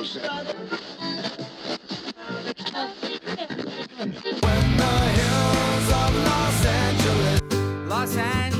Los Angeles,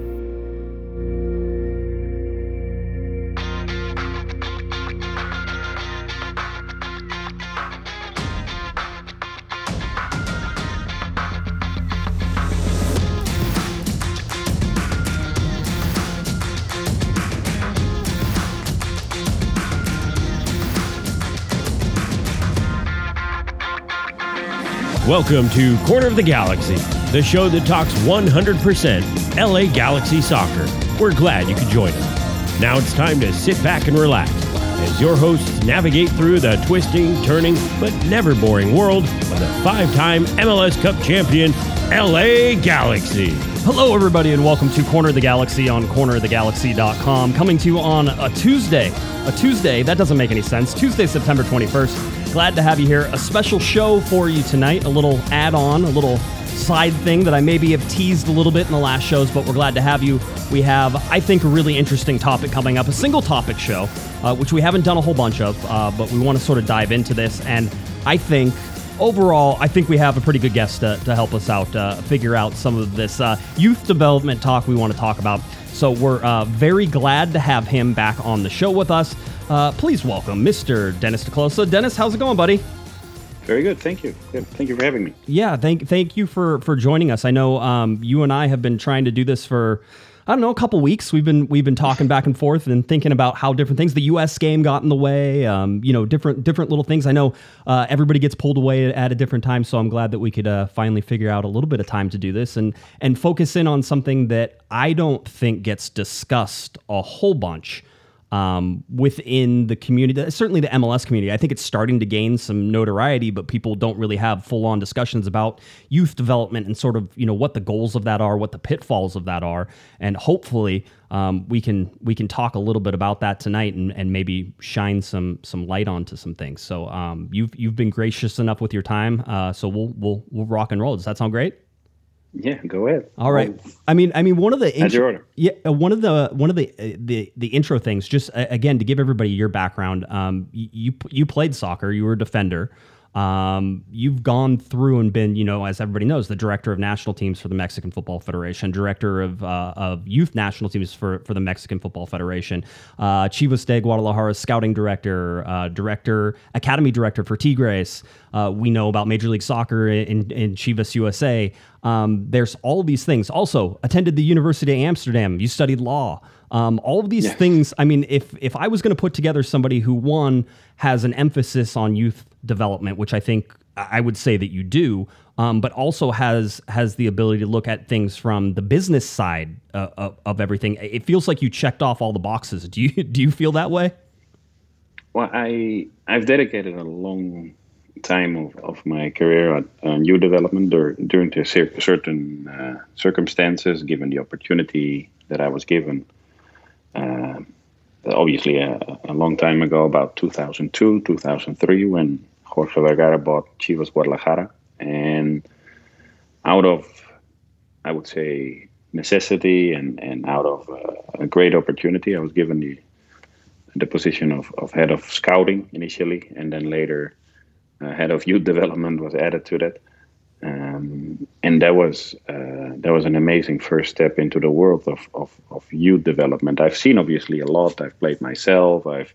Welcome to Corner of the Galaxy, the show that talks 100% LA Galaxy soccer. We're glad you could join us. Now it's time to sit back and relax as your hosts navigate through the twisting, turning, but never boring world of the five time MLS Cup champion, LA Galaxy. Hello, everybody, and welcome to Corner of the Galaxy on cornerofthegalaxy.com. Coming to you on a Tuesday. A Tuesday, that doesn't make any sense. Tuesday, September 21st. Glad to have you here. A special show for you tonight. A little add on, a little side thing that I maybe have teased a little bit in the last shows, but we're glad to have you. We have, I think, a really interesting topic coming up a single topic show, uh, which we haven't done a whole bunch of, uh, but we want to sort of dive into this. And I think overall, I think we have a pretty good guest to, to help us out, uh, figure out some of this uh, youth development talk we want to talk about. So we're uh, very glad to have him back on the show with us. Uh, please welcome Mr. Dennis te Kloese. Dennis, how's it going, buddy? Very good. Thank you. Good. Thank you for having me. Yeah, thank thank you for for joining us. I know um, you and I have been trying to do this for I don't know a couple weeks. We've been we've been talking back and forth and thinking about how different things. The U.S. game got in the way. Um, you know, different different little things. I know uh, everybody gets pulled away at a different time, so I'm glad that we could uh, finally figure out a little bit of time to do this and and focus in on something that I don't think gets discussed a whole bunch um, within the community, certainly the MLS community. I think it's starting to gain some notoriety, but people don't really have full on discussions about youth development and sort of you know what the goals of that are, what the pitfalls of that are, and hopefully um, we can we can talk a little bit about that tonight and, and maybe shine some some light onto some things. So um, you've you've been gracious enough with your time, uh, so we'll we'll we'll rock and roll. Does that sound great? Yeah, go ahead. All right. I mean, I mean, one of the order. yeah, uh, one of the one of the uh, the the intro things. Just uh, again to give everybody your background. Um, you you played soccer. You were a defender. Um, you've gone through and been, you know, as everybody knows, the director of national teams for the Mexican Football Federation, director of uh, of youth national teams for for the Mexican Football Federation, uh, Chivas de Guadalajara scouting director, uh, director, academy director for Tigres. Uh, we know about Major League Soccer in, in Chivas USA. Um, there's all these things. Also, attended the University of Amsterdam. You studied law. Um, all of these things. I mean, if if I was going to put together somebody who one has an emphasis on youth development, which I think I would say that you do, um, but also has has the ability to look at things from the business side uh, of, of everything. It feels like you checked off all the boxes. Do you do you feel that way? Well, I I've dedicated a long time of, of my career at uh, youth development dur- during certain uh, circumstances, given the opportunity that I was given. Uh, obviously, a, a long time ago, about 2002, 2003, when Jorge Vergara bought Chivas Guadalajara, and out of, I would say, necessity and, and out of uh, a great opportunity, I was given the the position of, of head of scouting initially, and then later uh, head of youth development was added to that. Um, and that was uh, that was an amazing first step into the world of, of, of youth development. I've seen obviously a lot. I've played myself. I've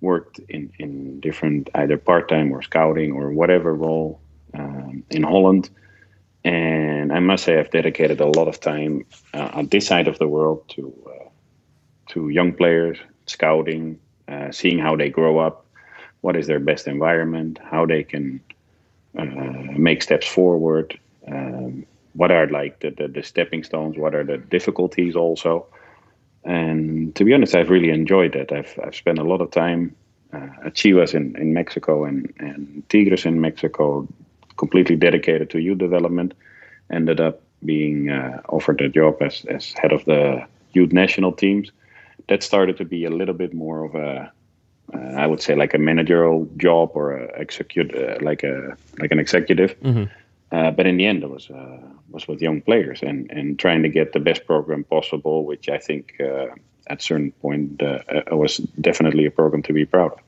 worked in, in different either part time or scouting or whatever role um, in Holland. And I must say I've dedicated a lot of time uh, on this side of the world to uh, to young players, scouting, uh, seeing how they grow up, what is their best environment, how they can make steps forward, um, what are like the, the, the stepping stones, what are the difficulties also. And to be honest, I've really enjoyed that. I've, I've spent a lot of time uh, at Chivas in, in Mexico and, and Tigres in Mexico, completely dedicated to youth development. Ended up being uh, offered a job as, as head of the youth national teams. That started to be a little bit more of a, uh, I would say, like a managerial job or a execute, uh, like a like an executive. Uh, but in the end, it was uh, was with young players and, and trying to get the best program possible, which I think uh, at a certain point uh, was definitely a program to be proud of.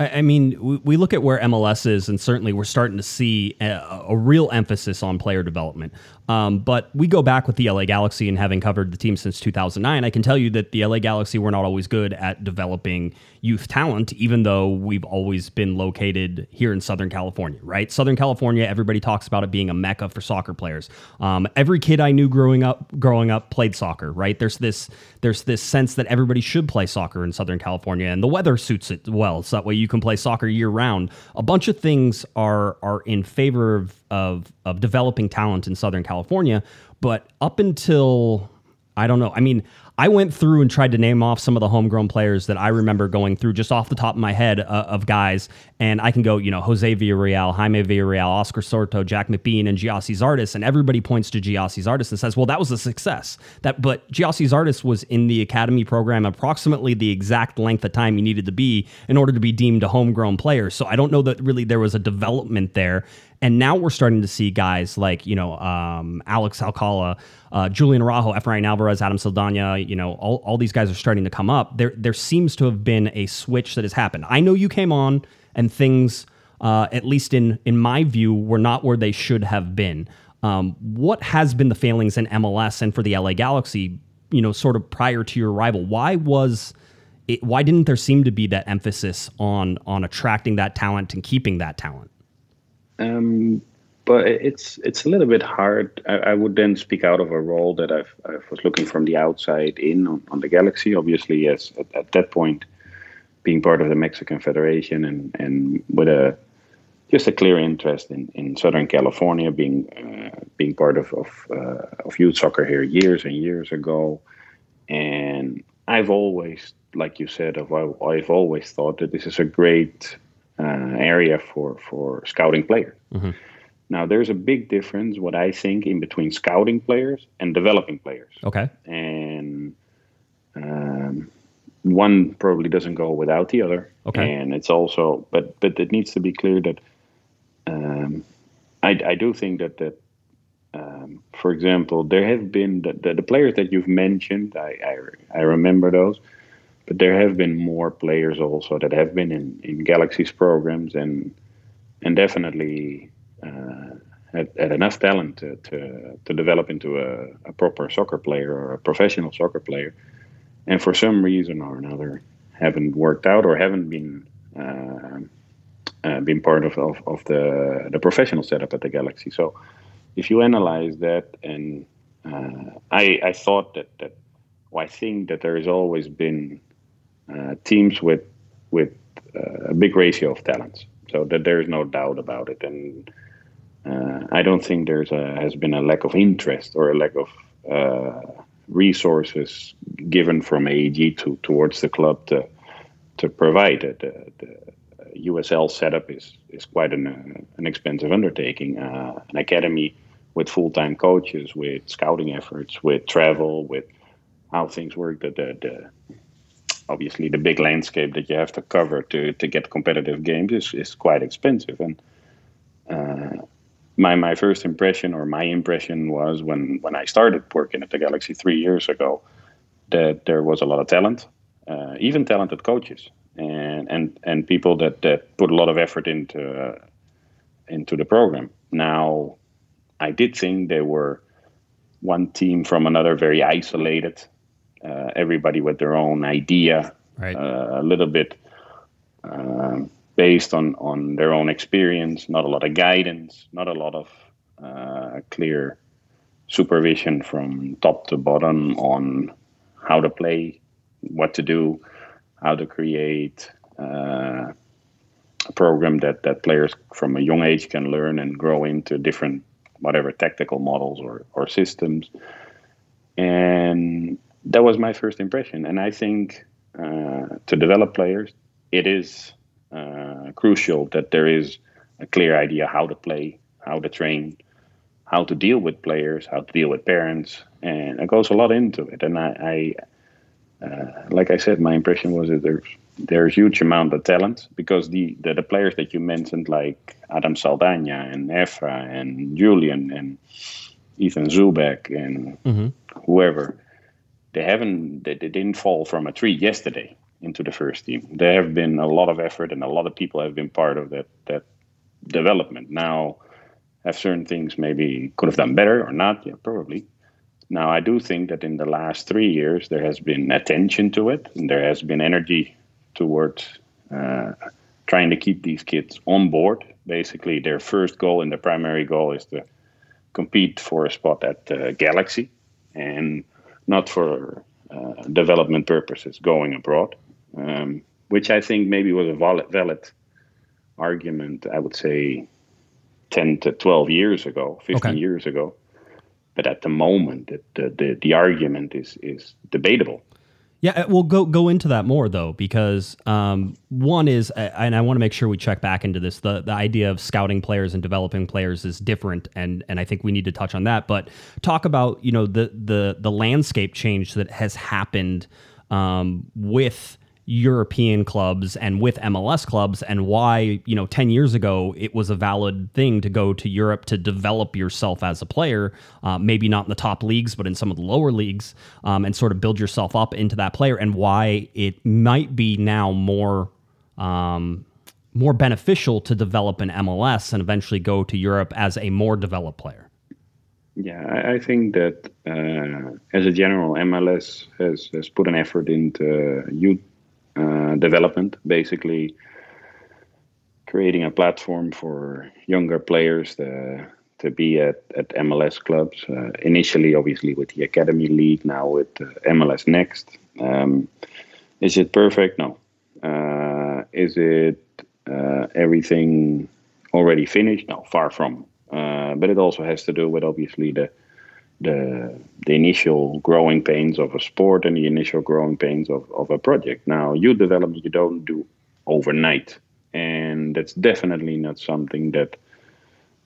I I mean, we we look at where MLS is, and certainly we're starting to see a, a real emphasis on player development. Um, but we go back with the LA Galaxy and having covered the team since 2009, I can tell you that the LA Galaxy were not always good at developing youth talent, even though we've always been located here in Southern California, right? Southern California, everybody talks about it being a mecca for soccer players. Um, every kid I knew growing up, growing up, played soccer, right? There's this, there's this sense that everybody should play soccer in Southern California, and the weather suits it well, so that way you can play soccer year round. A bunch of things are are in favor of of, of developing talent in Southern California, but up until I don't know. I mean, I went through and tried to name off some of the homegrown players that I remember going through just off the top of my head uh, of guys, and I can go, you know, Jose Villarreal, Jaime Villarreal, Oscar Sorto, Jack McBean, and Gyasi Zardes, and everybody points to Gyasi Zardes and says, "Well, that was a success." That, but Gyasi Zardes was in the academy program approximately the exact length of time he needed to be in order to be deemed a homegrown player. So I don't know that really there was a development there. And now we're starting to see guys like, you know, um, Alex Alcala, uh, Julian Araujo, Efrain Alvarez, Adam Saldana, you know, all, all these guys are starting to come up. There, there seems to have been a switch that has happened. I know you came on and things, uh, at least in, in my view, were not where they should have been. Um, what has been the failings in MLS and for the LA Galaxy, you know, sort of prior to your arrival? Why was it, why didn't there seem to be that emphasis on on attracting that talent and keeping that talent? Um, but it's it's a little bit hard. I, I would then speak out of a role that I've, I was looking from the outside in on, on the Galaxy. Obviously, yes, at, at that point, being part of the Mexican Federation and, and with a just a clear interest in, in Southern California, being uh, being part of of, uh, of youth soccer here years and years ago, and I've always, like you said, I've, I've always thought that this is a great uh, area for for scouting players. Now, there's a big difference, what I think, in between scouting players and developing players Okay. and um, one probably doesn't go without the other. Okay. And it's also, but but it needs to be clear that um, I I do think that that um, for example there have been the, the, the players that you've mentioned I, I I remember those, but there have been more players also that have been in in Galaxy's programs and and definitely. Uh, had, had enough talent to, to, to develop into a, a proper soccer player or a professional soccer player, and for some reason or another haven't worked out or haven't been uh, uh, been part of, of, of the the professional setup at the Galaxy. So, if you analyze that, and uh, I I thought that that well, I think that there has always been uh, teams with with uh, a big ratio of talents, so that there is no doubt about it, and uh, I don't think there's a, has been a lack of interest or a lack of uh, resources given from AEG to towards the club to to provide it. The, the USL setup is is quite an uh, an expensive undertaking. Uh, an academy with full time coaches, with scouting efforts, with travel, with how things work. The, the, the obviously the big landscape that you have to cover to to get competitive games is is quite expensive and. Uh, my my first impression or my impression was when when I started working at the Galaxy three years ago that there was a lot of talent, uh, even talented coaches and and and people that that put a lot of effort into uh, into the program. Now, I did think they were one team from another, very isolated. Uh, everybody with their own idea, Right. uh, a little bit um, based on on their own experience. Not a lot of guidance. Not a lot of uh, clear supervision from top to bottom on how to play, what to do, how to create uh, a program that that players from a young age can learn and grow into different whatever tactical models or or systems. And that was my first impression. And I think uh, to develop players, it is uh, crucial that there is a clear idea how to play, how to train, how to deal with players, how to deal with parents, and it goes a lot into it. And I, I uh, like I said, my impression was that there's there's huge amount of talent because the, the, the players that you mentioned, like Adam Saldana and Efra and Julian and Ethan Zubek and whoever, they haven't they, they didn't fall from a tree yesterday into the first team. There have been a lot of effort and a lot of people have been part of that that development. Now, have certain things maybe could have done better or not? Yeah, probably. Now, I do think that in the last three years there has been attention to it and there has been energy towards uh, trying to keep these kids on board. Basically, their first goal and their primary goal is to compete for a spot at uh, Galaxy and not for uh, development purposes going abroad, um, which I think maybe was a valid, valid argument, I would say 10 to 12 years ago, 15 Okay. years ago. But at the moment, the, the, the, the argument is, is debatable. Yeah, uh, we'll go go into that more though, because um, one is, uh, and I want to make sure we check back into this. The the idea of scouting players and developing players is different, and and I think we need to touch on that. But talk about you know the the the landscape change that has happened um, with European clubs and with MLS clubs, and why you know ten years ago it was a valid thing to go to Europe to develop yourself as a player, uh, maybe not in the top leagues, but in some of the lower leagues, um, and sort of build yourself up into that player, and why it might be now more. Um, more beneficial to develop an MLS and eventually go to Europe as a more developed player. Yeah, I, I think that uh, as a general, MLS has, has put an effort into youth uh, development, basically creating a platform for younger players to, to be at, at MLS clubs. Uh, initially, obviously, with the Academy League, now with uh, MLS Next. Um, is it perfect? No. Uh, is it uh, everything already finished? No, far from. Uh, but it also has to do with obviously the the the initial growing pains of a sport and the initial growing pains of, of a project. Now, youth development you don't do overnight, and that's definitely not something that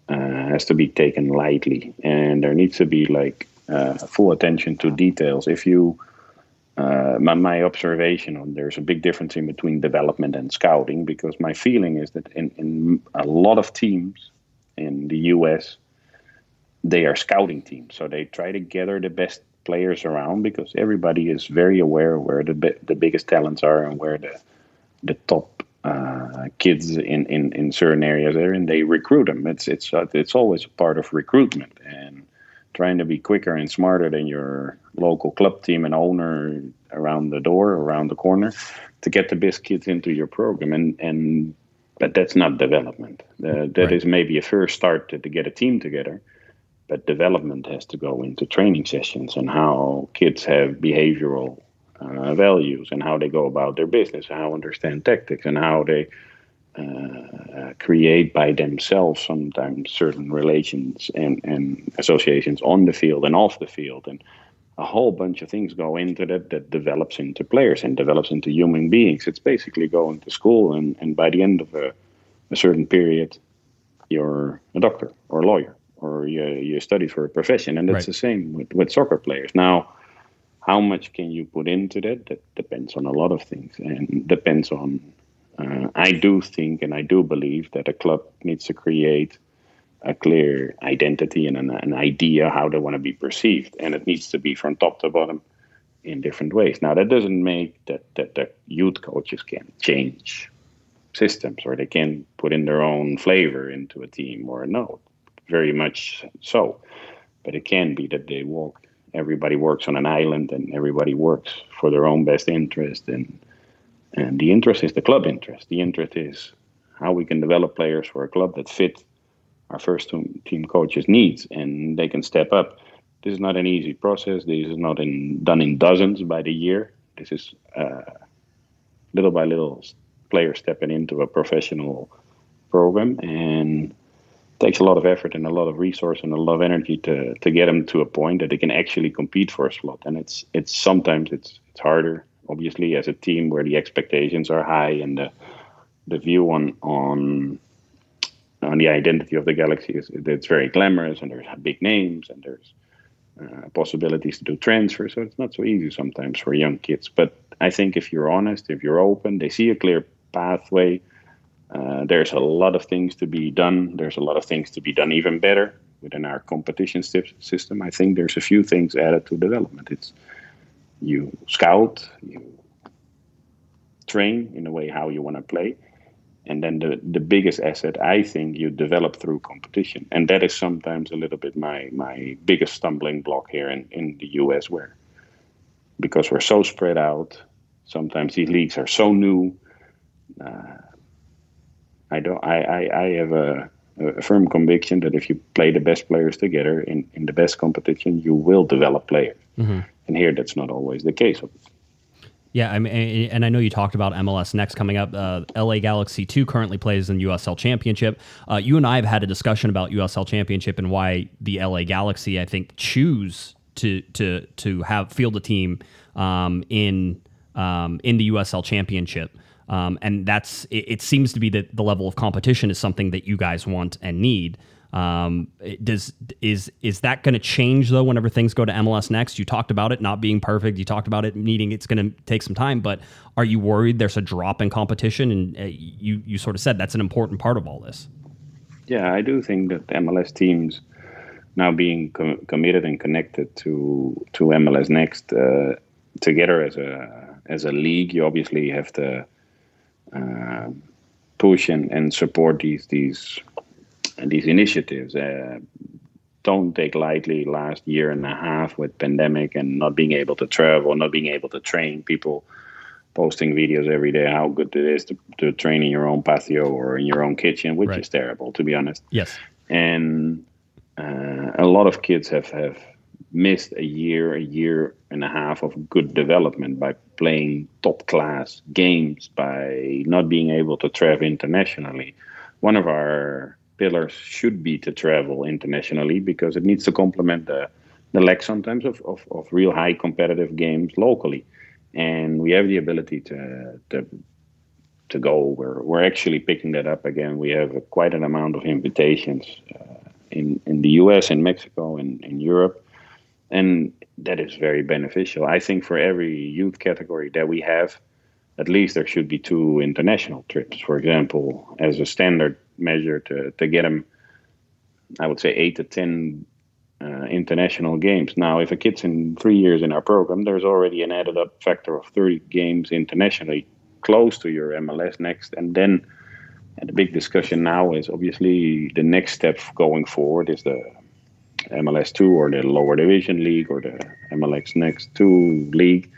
uh, has to be taken lightly. And there needs to be like uh, full attention to details. If you uh, my, my observation on there's a big difference in between development and scouting because my feeling is that in, in a lot of teams in the US they are scouting teams so they try to gather the best players around because everybody is very aware where the bi- the biggest talents are and where the the top uh, kids in, in, in certain areas are and they recruit them it's it's uh, it's always a part of recruitment and trying to be quicker and smarter than your local club team and owner around the door, around the corner, to get the best kids into your program. And and but that's not development. Uh, that is maybe a first start to, to get a team together. But development has to go into training sessions and how kids have behavioral uh, values and how they go about their business, how understand tactics, and how they uh, create by themselves sometimes certain relations and, and associations on the field and off the field. And a whole bunch of things go into that that develops into players and develops into human beings. It's basically going to school, and, and by the end of a, a certain period, you're a doctor or a lawyer or you, you study for a profession. And that's Right. the same with, with soccer players. Now, how much can you put into that? That depends on a lot of things and depends on. Uh, I do think and I do believe that a club needs to create a clear identity and an, an idea how they want to be perceived, and it needs to be from top to bottom in different ways. Now, that doesn't make that that the youth coaches can change systems or they can put in their own flavor into a team or no, very much so. But it can be that they walk everybody works on an island and everybody works for their own best interest and and the interest is the club interest. The interest is how we can develop players for a club that fit our first team coaches needs and they can step up. This is not an easy process. This is not in, done in dozens by the year. This is uh, little by little players stepping into a professional program and takes a lot of effort and a lot of resource and a lot of energy to to get them to a point that they can actually compete for a slot. And it's it's sometimes it's it's harder, obviously, as a team where the expectations are high and the the view on on on the identity of the Galaxy is it's very glamorous and there's big names and there's uh, possibilities to do transfer. So it's not so easy sometimes for young kids. But I think if you're honest, if you're open, they see a clear pathway. Uh, there's a lot of things to be done. There's a lot of things to be done even better within our competition system. I think there's a few things added to development. It's you scout, you train in a way how you want to play, and then the the biggest asset I think you develop through competition, and that is sometimes a little bit my my biggest stumbling block here in in the US where because we're so spread out, sometimes these leagues are so new. Uh, I don't. I, I, I have a, a firm conviction that if you play the best players together in, in the best competition, you will develop players. And here, that's not always the case. Yeah, I mean, and- I know you talked about MLS next coming up. Uh, LA Galaxy two currently plays in USL Championship. Uh, you and I have had a discussion about USL Championship and why the LA Galaxy, I think, choose to to to have field a team um, in um, in the USL Championship. Um, and that's it, it seems to be that the level of competition is something that you guys want and need. Um, does is is that going to change though whenever things go to MLS next? You talked about it not being perfect. You talked about it needing it's going to take some time. But are you worried there's a drop in competition? And uh, you you sort of said that's an important part of all this. Yeah, I do think that MLS teams now being com- committed and connected to to MLS Next uh, together as a as a league, you obviously have to uh, push and, and support these these these initiatives. Uh, don't take lightly last year and a half with pandemic and not being able to travel, not being able to train people posting videos every day how good it is to, to train in your own patio or in your own kitchen, which Right. is terrible to be honest Yes. and uh, a lot of kids have, have missed a year, a year and a half of good development by playing top class games, by not being able to travel internationally. One of our pillars should be to travel internationally because it needs to complement the, the lack sometimes of, of, of real high competitive games locally. And we have the ability to, to to go. We're we're actually picking that up again. We have quite an amount of invitations uh, in in the U.S., in Mexico, and in Europe, and that is very beneficial. I think for every youth category that we have, at least there should be two international trips. For example, as a standard measure to to get them, I would say eight to ten. Uh, international games. Now, if a kid's in three years in our program, there's already an added up factor of 30 games internationally close to your MLS next. And then and the big discussion now is obviously the next step going forward is the MLS 2 or the lower division league or the MLS Next 2 league.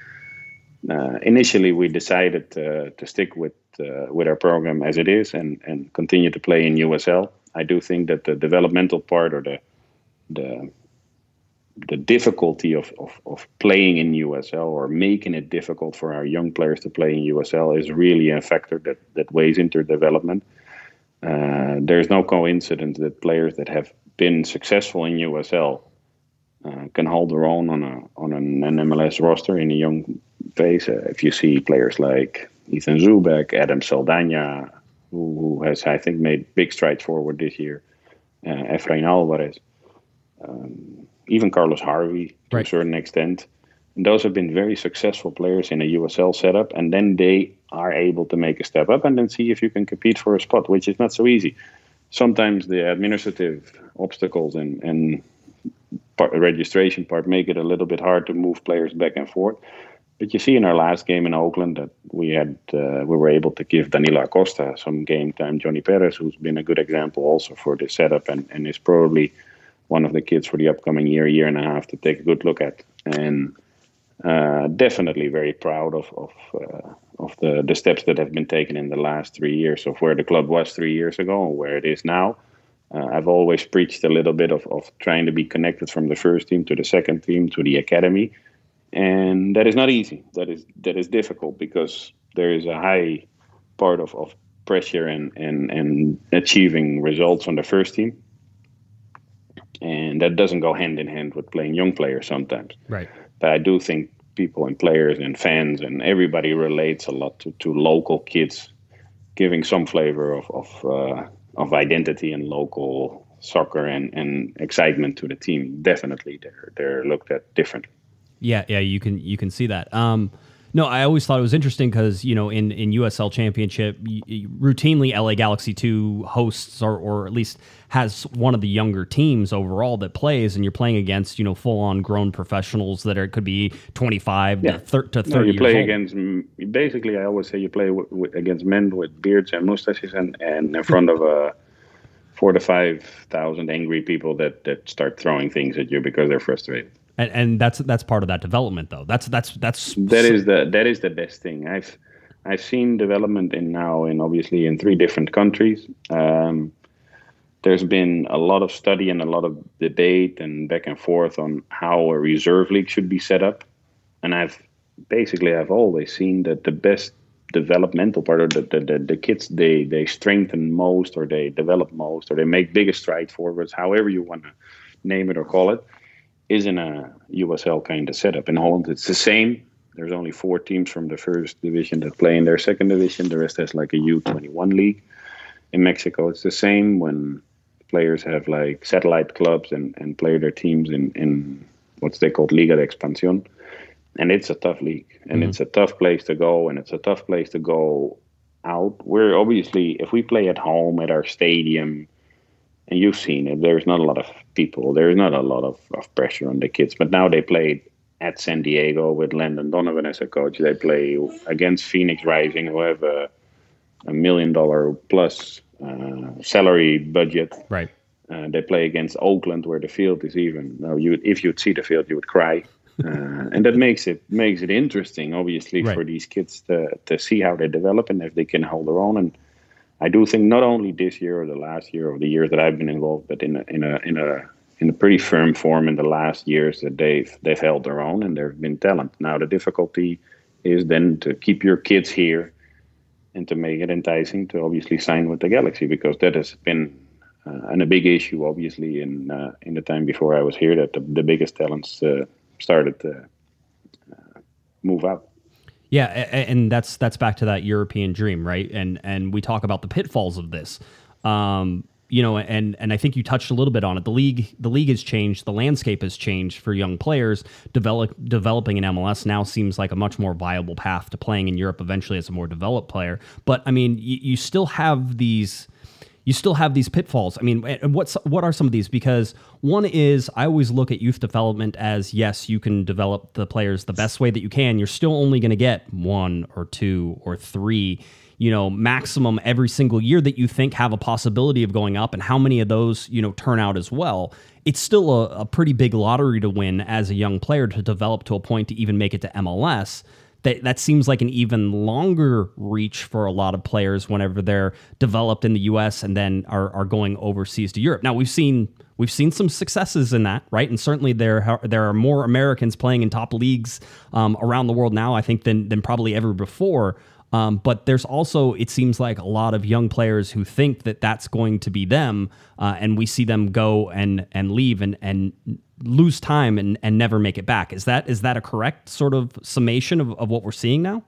Uh, initially, we decided uh, to stick with uh, with our program as it is and, and continue to play in USL. I do think that the developmental part or the the the difficulty of, of, of playing in USL or making it difficult for our young players to play in USL is really a factor that, that weighs into development. Uh, there's no coincidence that players that have been successful in USL uh, can hold their own on a on an, an MLS roster in a young phase. Uh, if you see players like Ethan Zubek, Adam Saldana, who, who has I think made big strides forward this year, uh, Efrain Alvarez, um, even Carlos Harvey to Right. a certain extent. And those have been very successful players in a USL setup, and then they are able to make a step up and then see if you can compete for a spot, which is not so easy. Sometimes the administrative obstacles and, and part, registration part make it a little bit hard to move players back and forth. But you see in our last game in Oakland that we had uh, we were able to give Danilo Acosta some game time. Johnny Perez, who's been a good example also for the setup and, and is probably one of the kids for the upcoming year, year and a half to take a good look at. And definitely very proud of of, uh, of the, the steps that have been taken in the last three years of where the club was three years ago and where it is now. Uh, I've always preached a little bit of, of trying to be connected from the first team to the second team to the academy, and that is not easy. That is that is difficult because there is a high part of, of pressure and, and, and achieving results on the first team, and that doesn't go hand in hand with playing young players sometimes Right. but I do think people and players and fans and everybody relates a lot to, to local kids giving some flavor of of, uh, of identity and local soccer and, and excitement to the team. Definitely, they're they're looked at differently. Yeah, yeah, you can you can see that. Um, no, I always thought it was interesting because you know in in USL Championship, y- y- routinely LA Galaxy two hosts or or at least has one of the younger teams overall that plays, and you're playing against you know full on grown professionals that are could be 25 Yeah. to, thir- to 30 No, you play old. against basically. I always say you play w- w- against men with beards and mustaches, and, and in front of a. four to five thousand angry people that, that start throwing things at you because they're frustrated. And, and that's that's part of that development though. That's that's that's That is the that is the best thing. I've I've seen development in now in obviously in three different countries. Um, there's been a lot of study and a lot of debate and back and forth on how a reserve league should be set up, and I've basically I've always seen that the best developmental part of the, the, the, the kids they they strengthen most or they develop most or they make biggest stride forwards however you want to name it or call it is in a USL kind of setup. In Holland, it's the same. There's only four teams from the first division that play in their second division. The rest has like a U21 league. In Mexico, it's the same when players have like satellite clubs and, and play their teams in, in what's they called Liga de Expansión. And it's a tough league. And mm-hmm. it's a tough place to go. And it's a tough place to go out. We're obviously, if we play at home at our stadium, and you've seen it. There's not a lot of people. There's not a lot of, of pressure on the kids. But now they played at San Diego with Landon Donovan as a coach. They play against Phoenix Rising, who have a, a million dollar plus uh, salary budget. right. Uh, they play against Oakland, where the field is even. No, you if you'd see the field, you would cry, uh, and that makes it makes it interesting, obviously, Right. for these kids to to see how they develop and if they can hold their own. And I do think not only this year or the last year or the years that I've been involved, but in a in a in a in a pretty firm form in the last years that they've they've held their own and there've been talent. Now the difficulty is then to keep your kids here and to make it enticing to obviously sign with the Galaxy because that has been uh, and a big issue obviously in uh, in the time before I was here that the, the biggest talents uh, started to uh, move out. Yeah, and that's that's back to that European dream, right? And and we talk about the pitfalls of this. Um, you know, and and I think you touched a little bit on it. The league the league has changed, the landscape has changed for young players. Develop developing in MLS now seems like a much more viable path to playing in Europe eventually as a more developed player. But I mean, you, you still have these you still have these pitfalls. I mean, what's what are some of these? Because one is I always look at youth development as yes, you can develop the players the best way that you can. You're still only going to get one or two or three, you know, maximum every single year that you think have a possibility of going up, and how many of those you know turn out as well. It's still a, a pretty big lottery to win as a young player to develop to a point to even make it to MLS that that seems like an even longer reach for a lot of players whenever they're developed in the US and then are, are going overseas to Europe. Now we've seen we've seen some successes in that, right? And certainly there are, there are more Americans playing in top leagues um, around the world now, I think, than than probably ever before. Um, but there's also, it seems like a lot of young players who think that that's going to be them, uh, and we see them go and and leave and and lose time and, and never make it back. Is that is that a correct sort of summation of, of what we're seeing now?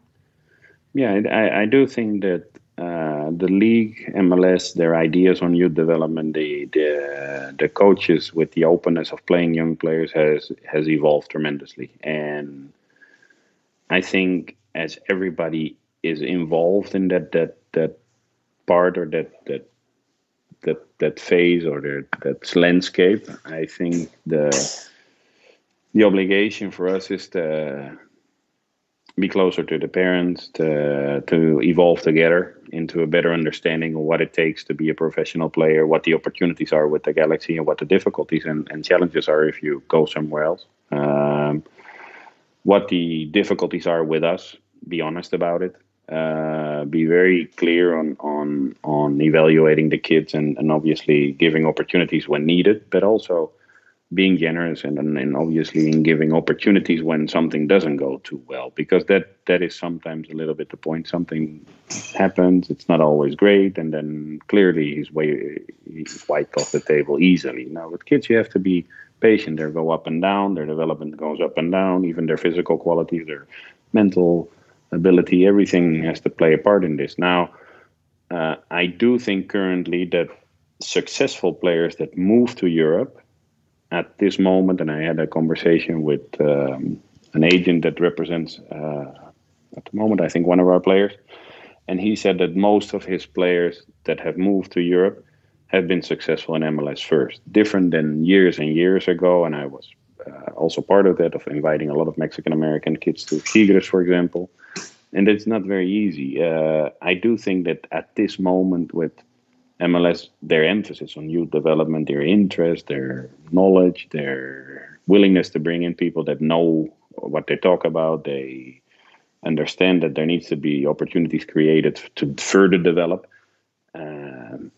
Yeah, I, I do think that uh, the league, MLS, their ideas on youth development, the, the the coaches with the openness of playing young players has has evolved tremendously, and I think as everybody is involved in that that that part or that that that that phase or that that landscape, I think the the obligation for us is to be closer to the parents, to to evolve together into a better understanding of what it takes to be a professional player, what the opportunities are with the Galaxy, and what the difficulties and, and challenges are if you go somewhere else. Um, what the difficulties are with us. Be honest about it. Uh, be very clear on on on evaluating the kids and, and obviously giving opportunities when needed, but also being generous and, and obviously in giving opportunities when something doesn't go too well because that that is sometimes a little bit the point. Something happens it's not always great and then clearly he's way he's wiped off the table easily. Now with kids you have to be patient. They go up and down their development goes up and down even their physical qualities their mental ability everything has to play a part in this now uh, I do think currently that successful players that move to Europe at this moment, and I had a conversation with um, an agent that represents uh, at the moment, I think, one of our players, and he said that most of his players that have moved to Europe have been successful in MLS first, different than years and years ago. And I was uh, also part of that, of inviting a lot of Mexican American kids to Tigres, for example. And it's not very easy. Uh, I do think that at this moment, with MLS, their emphasis on youth development, their interest, their knowledge, their willingness to bring in people that know what they talk about, they understand that there needs to be opportunities created to further develop. Um,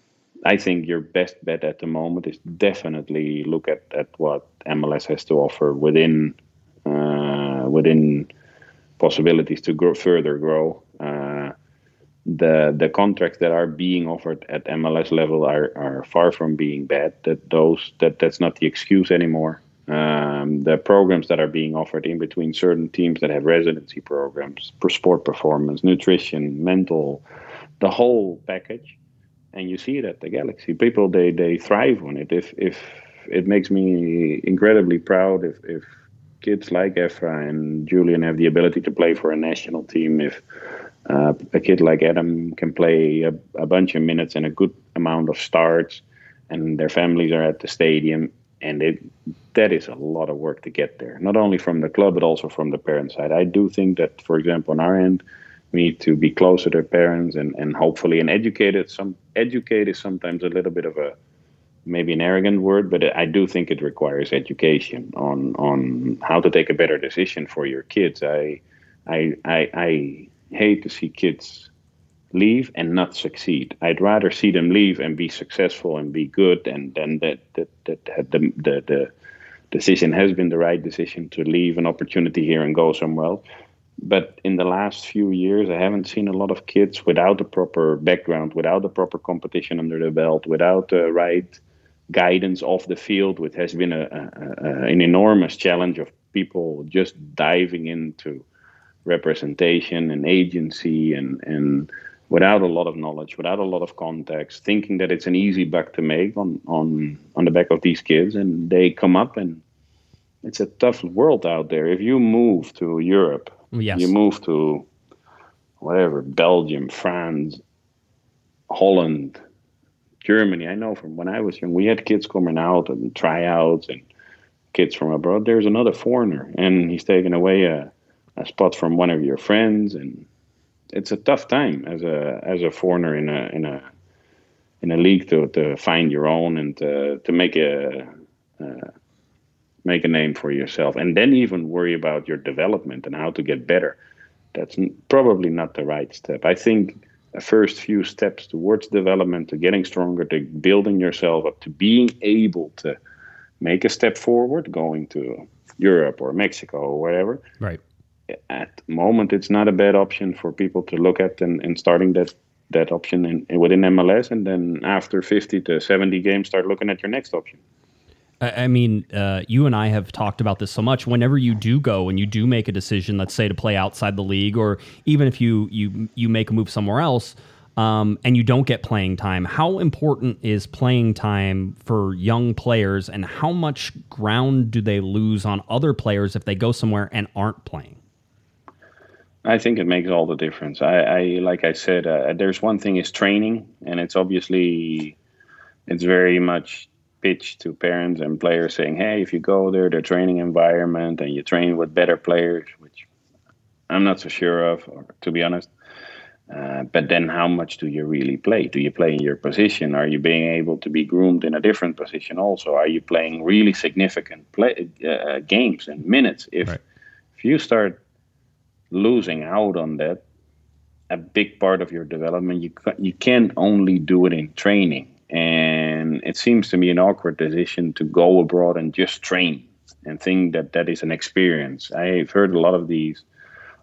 I think your best bet at the moment is definitely look at, at what MLS has to offer within uh, within possibilities to grow further grow. Uh, the the contracts that are being offered at MLS level are, are far from being bad. That those that that's not the excuse anymore. Um, the programs that are being offered in between certain teams that have residency programs, sport performance, nutrition, mental, the whole package and you see it at the Galaxy. People they they thrive on it. If if it makes me incredibly proud if if kids like Efra and Julian have the ability to play for a national team. If uh, a kid like Adam can play a, a bunch of minutes and a good amount of starts, and their families are at the stadium, and it that is a lot of work to get there. Not only from the club but also from the parent side. I do think that, for example, on our end we need to be closer to their parents and, and hopefully and educated some educate is sometimes a little bit of a maybe an arrogant word but i do think it requires education on on how to take a better decision for your kids. I i i, I hate to see kids leave and not succeed. I'd rather see them leave and be successful and be good and then that that, that, that the, the the decision has been the right decision to leave an opportunity here and go somewhere else. But in the last few years, I haven't seen a lot of kids without the proper background, without the proper competition under their belt, without the right guidance off the field, which has been a, a, a, an enormous challenge of people just diving into representation and agency and, and without a lot of knowledge, without a lot of context, thinking that it's an easy buck to make on, on, on the back of these kids. And they come up and it's a tough world out there. If you move to Europe, Yes. you move to whatever Belgium, France, Holland, Germany. I know from when I was young, we had kids coming out and tryouts and kids from abroad. There's another foreigner, and he's taking away a, a spot from one of your friends, and it's a tough time as a as a foreigner in a in a in a league to, to find your own and to, to make a uh, make a name for yourself and then even worry about your development and how to get better that's probably not the right step i think first few steps towards development to getting stronger to building yourself up to being able to make a step forward going to europe or mexico or wherever Right. at the moment it's not a bad option for people to look at and, and starting that that option in, within MLS and then after 50 to 70 games start looking at your next option I mean, uh, you and I have talked about this so much. Whenever you do go and you do make a decision, let's say to play outside the league, or even if you you you make a move somewhere else, um, and you don't get playing time, how important is playing time for young players, and how much ground do they lose on other players if they go somewhere and aren't playing? I think it makes all the difference. I, I like I said, uh, there's one thing is training, and it's obviously it's very much pitched to parents and players saying, "Hey, if you go there, the training environment, and you train with better players," which I'm not so sure of, or to be honest. Uh, but then, how much do you really play? Do you play in your position? Are you being able to be groomed in a different position? Also, are you playing really significant play, uh, games and minutes? If Right. if you start losing out on that, a big part of your development, you ca- you can only do it in training, and it seems to me an awkward decision to go abroad and just train and think that that is an experience. I've heard a lot of these,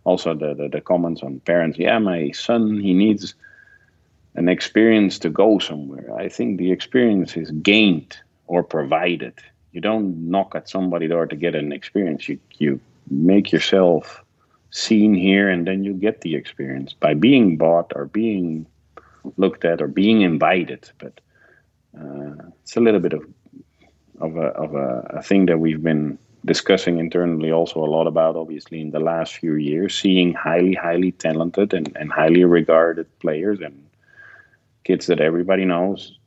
also the the, the comments on parents. Yeah, my son he needs an experience to go somewhere. I think the experience is gained or provided. You don't knock at somebody's door to get an experience. You you make yourself seen here and then you get the experience by being bought or being looked at or being invited but Uh, it's a little bit of of a of a, a thing that we've been discussing internally also a lot about obviously in the last few years seeing highly highly talented and, and highly regarded players and kids that everybody knows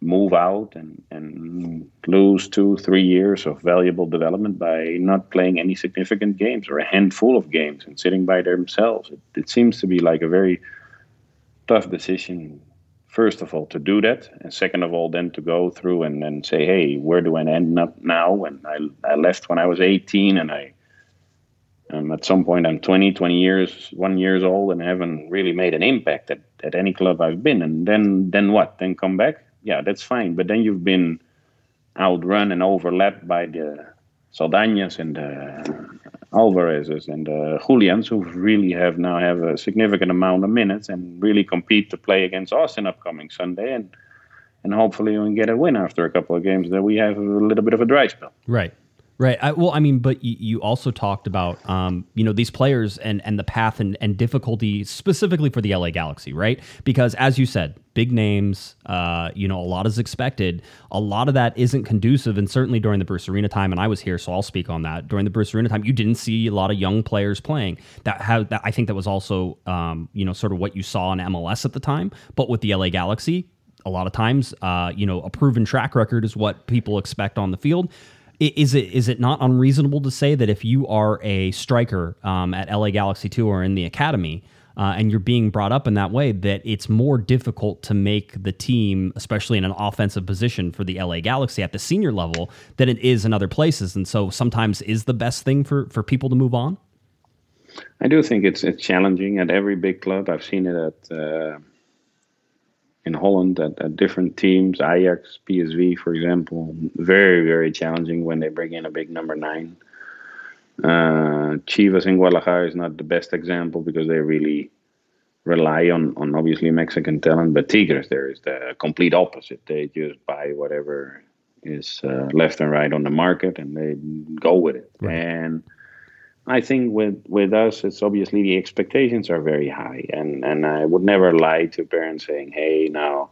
move out and, and lose two three years of valuable development by not playing any significant games or a handful of games and sitting by themselves. It, it seems to be like a very tough decision first of all to do that and second of all then to go through and then say hey where do i end up now? And i, I left when i was 18 and i um, at some point i'm 20 20 years one years old and haven't really made an impact at, at any club i've been and then then what? Then come back? Yeah that's fine. But then you've been outrun and overlapped by the Saldañas and uh, Alvarez's and the Julians who really have now have a significant amount of minutes and really compete to play against us in upcoming Sunday and and hopefully we can get a win after a couple of games that we have a little bit of a dry spell. Right. Right. I, well, I mean, but y- you also talked about, um, you know, these players and and the path and, and difficulty specifically for the LA Galaxy, right? Because as you said, big names, uh, you know, a lot is expected. A lot of that isn't conducive, and certainly during the Bruce Arena time, and I was here, so I'll speak on that. During the Bruce Arena time, you didn't see a lot of young players playing. That had that I think that was also, um, you know, sort of what you saw in MLS at the time. But with the LA Galaxy, a lot of times, uh, you know, a proven track record is what people expect on the field. Is it is it not unreasonable to say that if you are a striker um, at LA Galaxy Two or in the academy, uh, and you're being brought up in that way, that it's more difficult to make the team, especially in an offensive position for the LA Galaxy at the senior level, than it is in other places, and so sometimes is the best thing for for people to move on. I do think it's it's challenging at every big club. I've seen it at uh, in Holland at, at different teams, Ajax, PSV, for example. Very very challenging when they bring in a big number nine. Uh, Chivas in Guadalajara is not the best example because they really rely on on obviously Mexican talent. But Tigres there is the complete opposite. They just buy whatever is uh, left and right on the market and they go with it. And I think with with us, it's obviously the expectations are very high, and and I would never lie to parents saying, "Hey, now,"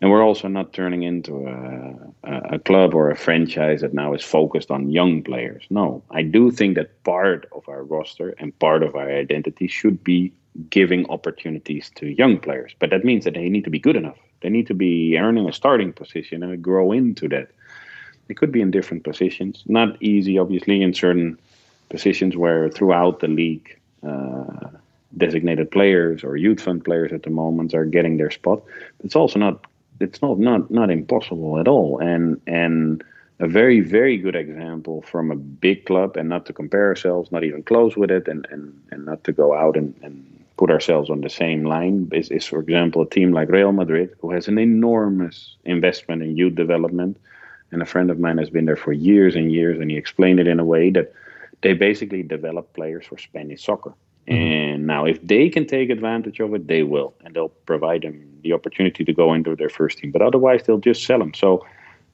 and we're also not turning into a, a club or a franchise that now is focused on young players. No, I do think that part of our roster and part of our identity should be giving opportunities to young players, but that means that they need to be good enough. They need to be earning a starting position and grow into that. It could be in different positions, not easy, obviously, in certain positions where throughout the league uh, designated players or youth fund players at the moment are getting their spot. It's also not it's not not not impossible at all. And and a very very good example from a big club and not to compare ourselves, not even close with it, and and, and not to go out and, and put ourselves on the same line is, is for example a team like Real Madrid who has an enormous investment in youth development. And a friend of mine has been there for years and years, and he explained it in a way that they basically develop players for Spanish soccer. Mm-hmm. And now, if they can take advantage of it, they will, and they'll provide them the opportunity to go into their first team. But otherwise, they'll just sell them. So,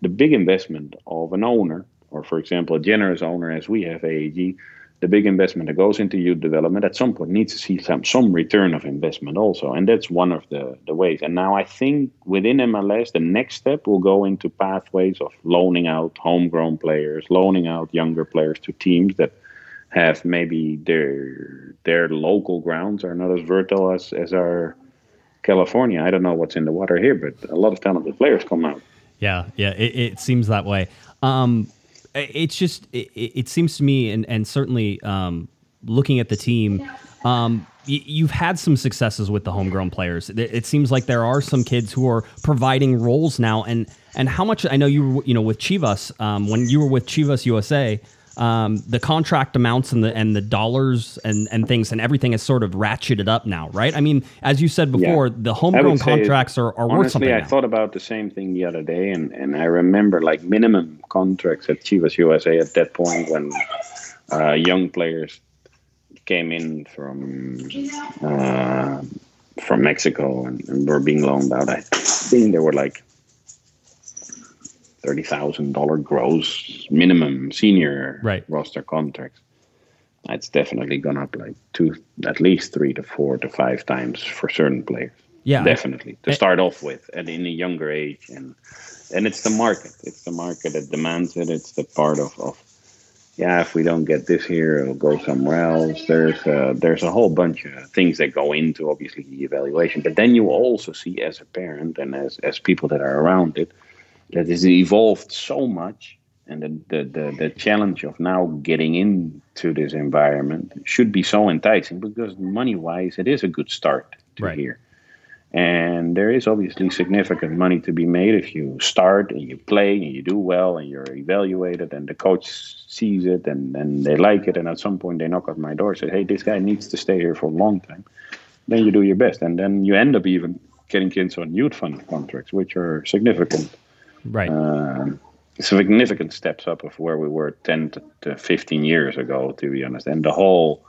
the big investment of an owner, or for example, a generous owner as we have AAG, the big investment that goes into youth development at some point needs to see some some return of investment also, and that's one of the the ways. And now I think within MLS, the next step will go into pathways of loaning out homegrown players, loaning out younger players to teams that have maybe their their local grounds are not as fertile as as our California. I don't know what's in the water here, but a lot of talented players come out. Yeah, yeah, it, it seems that way. Um, it's just it, it seems to me, and and certainly um, looking at the team, um, you've had some successes with the homegrown players. It, seems like there are some kids who are providing roles now, and and how much I know you were you know with Chivas um, when you were with Chivas USA. Um, the contract amounts and the and the dollars and, and things and everything is sort of ratcheted up now, right? I mean, as you said before, the homegrown contracts are, are worth something. Honestly, I now. thought about the same thing the other day, and, and I remember like minimum contracts at Chivas USA at that point when uh, young players came in from uh, from Mexico and, and were being loaned out. I think they were like thirty thousand dollar gross minimum senior Right. roster contracts. It's definitely gone up like two, at least three to four to five times for certain players. Yeah. definitely to Eh. start off with, and in a younger age, and and it's the market. It's the market that demands it. It's the part of, of yeah. If we don't get this here, it'll go somewhere else. There's a, there's a whole bunch of things that go into obviously the evaluation, but then you also see as a parent and as as people that are around it that has evolved so much and the, the, the, the challenge of now getting into this environment should be so enticing because money wise it is a good start to Right. here and there is obviously significant money to be made if you start and you play and you do well and you're evaluated and the coach sees it and, and they like it and at some point they knock at my door and say hey this guy needs to stay here for a long time then you do your best and then you end up even getting kids on youth fund contracts which are significant Right. um, significant steps up of where we were 10 to, to 15 years ago, to be honest. And the whole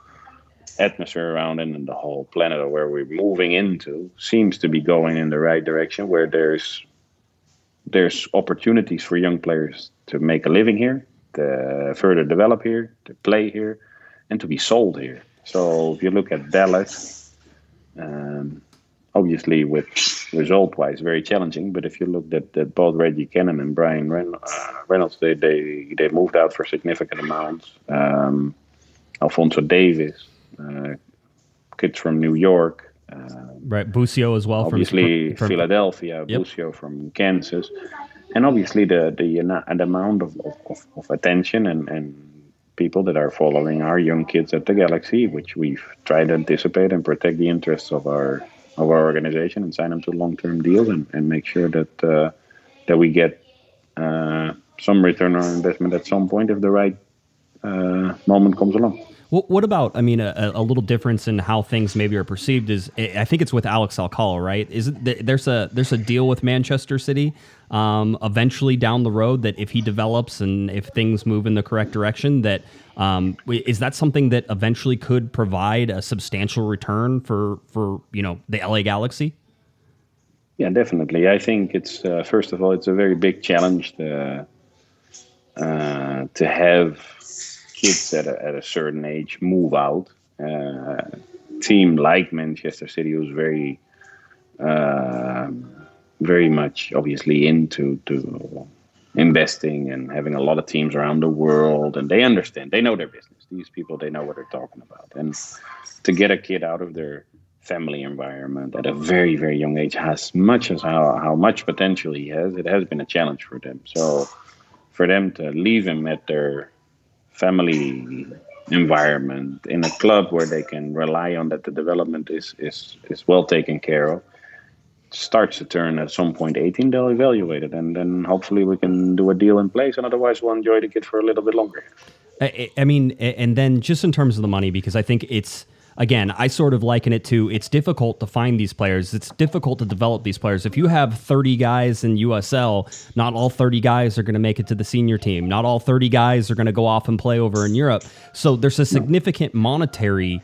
atmosphere around it and the whole planet of where we're moving into seems to be going in the right direction where there's there's opportunities for young players to make a living here, to further develop here, to play here, and to be sold here. So if you look at Dallas, um, obviously with result-wise very challenging. But if you looked at, at both Reggie Cannon and Bryan Ren- uh, Reynolds, they, they they moved out for significant amounts. Um, Alphonso Davies, uh, kids from New York, uh, right. Busio as well. obviously from, from Philadelphia, Yep. Busio from Kansas, and obviously the the, the amount of, of, of, of attention and, and people that are following our young kids at the Galaxy, which we've tried to anticipate and protect the interests of our of our organization and sign them to long term deals and, and make sure that uh, that we get uh, some return on investment at some point if the right uh, moment comes along. What, what about? I mean, a, a little difference in how things maybe are perceived is I I think it's with Alex Alcala, right? Is it there's a there's a deal with Manchester City um, eventually down the road that if he develops and if things move in the correct direction, that um, is that something that eventually could provide a substantial return for for you know the LA Galaxy? Yeah, definitely. I think it's uh, first of all, it's a very big challenge to uh, to have kids at a, at a certain age move out. Uh, team like Manchester City was very, um very much obviously into to investing and having a lot of teams around the world, and they understand. They know their business. These people, they know what they're talking about, and to get a kid out of their family environment at a very very young age as much as how, how much potential he has it has been a challenge for them so for them to leave him at their family environment in a club where they can rely on that the development is is, is well taken care of starts to turn at some point 18 they'll evaluate it and then hopefully we can do a deal in place and otherwise we'll enjoy the kid for a little bit longer I, I mean, and then just in terms of the money, because I think it's again, I sort of liken it to it's difficult to find these players. It's difficult to develop these players. If you have 30 guys in USL, not all 30 guys are going to make it to the senior team. Not all 30 guys are going to go off and play over in Europe. So there's a significant monetary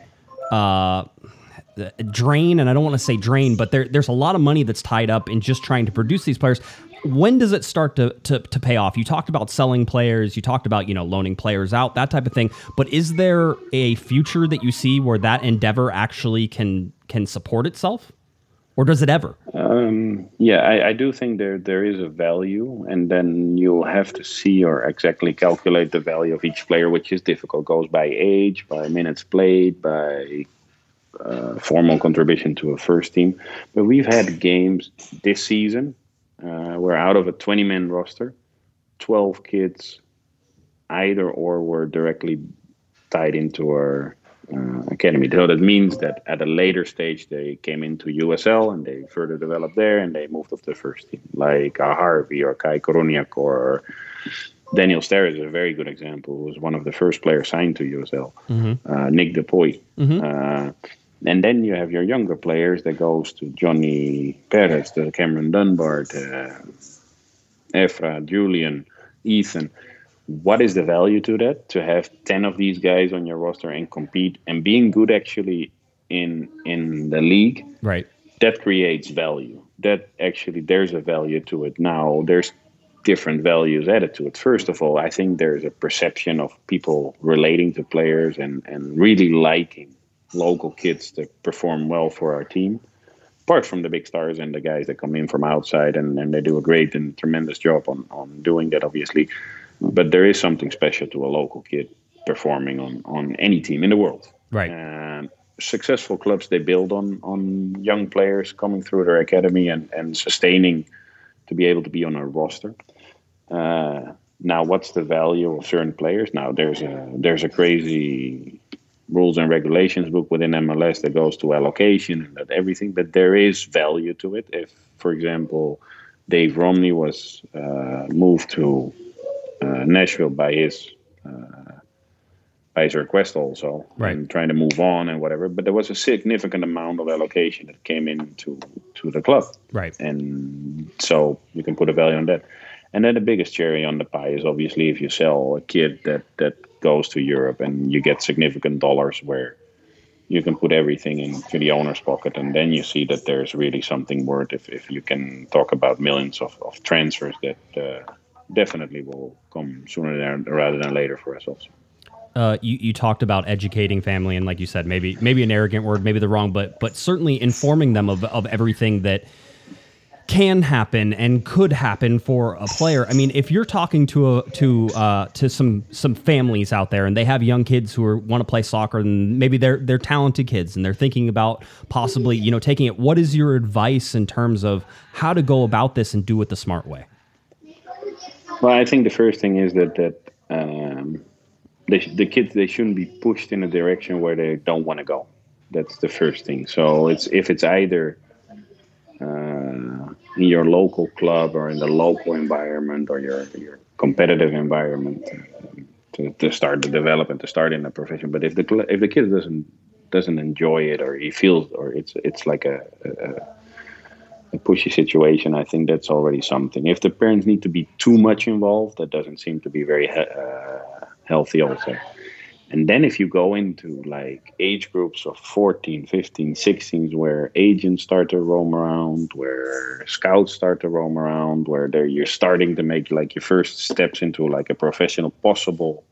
uh, drain, and I don't want to say drain, but there, there's a lot of money that's tied up in just trying to produce these players. When does it start to, to, to pay off? You talked about selling players, you talked about, you know, loaning players out, that type of thing. But is there a future that you see where that endeavor actually can can support itself? Or does it ever? Um, yeah, I, I do think there there is a value, and then you have to see or exactly calculate the value of each player, which is difficult. Goes by age, by minutes played, by uh, formal contribution to a first team. But we've had games this season uh, where out of a 20 man roster, 12 kids either or were directly tied into our uh, academy. So that means that at a later stage they came into USL and they further developed there and they moved up to the first team, like uh, Harvey or Kai Koreniuk or Daniel Steres is a very good example. Who was one of the first players signed to USL. Uh, Nick DePuy. Uh, and then you have your younger players that goes to Johnny Perez, to Cameron Dunbar, to Efra, Julian, Ethan. What is the value to that? To have ten of these guys on your roster and compete and being good actually in in the league, Right. that creates value. That actually there's a value to it. Now there's different values added to it. First of all, I think there's a perception of people relating to players and, and really liking local kids to perform well for our team. apart from the big stars and the guys that come in from outside and, and they do a great and tremendous job on, on doing that, obviously. But there is something special to a local kid performing on, on any team in the world. Right. Um, successful clubs they build on on young players coming through their academy and, and sustaining to be able to be on a roster. Uh, now, what's the value of certain players? Now, there's a there's a crazy rules and regulations book within MLS that goes to allocation and that everything, but there is value to it. If, for example, Dave Romney was uh, moved to uh, Nashville by his uh, by his request also, Right. and trying to move on and whatever. But there was a significant amount of allocation that came into to the club, Right. and so you can put a value on that. And then the biggest cherry on the pie is obviously if you sell a kid that that goes to Europe and you get significant dollars where you can put everything into the owner's pocket and then you see that there's really something worth if, if you can talk about millions of, of transfers that uh, definitely will come sooner than, rather than later for us also. uh, you, you talked about educating family and like you said maybe maybe an arrogant word maybe the wrong but but certainly informing them of, of everything that can happen and could happen for a player i mean if you're talking to a to uh, to some some families out there and they have young kids who want to play soccer and maybe they're they're talented kids and they're thinking about possibly you know taking it what is your advice in terms of how to go about this and do it the smart way Well, I think the first thing is that that um, they, the kids they shouldn't be pushed in a direction where they don't want to go. That's the first thing. So it's if it's either uh, in your local club or in the local environment or your your competitive environment to, to start the development to start in the profession. But if the if the kid doesn't doesn't enjoy it or he feels or it's it's like a, a, a pushy situation, I think that's already something. If the parents need to be too much involved, that doesn't seem to be very he- uh, healthy, also. And then if you go into like age groups of 14, 15, 16s, where agents start to roam around, where scouts start to roam around, where they're, you're starting to make like your first steps into like a professional possible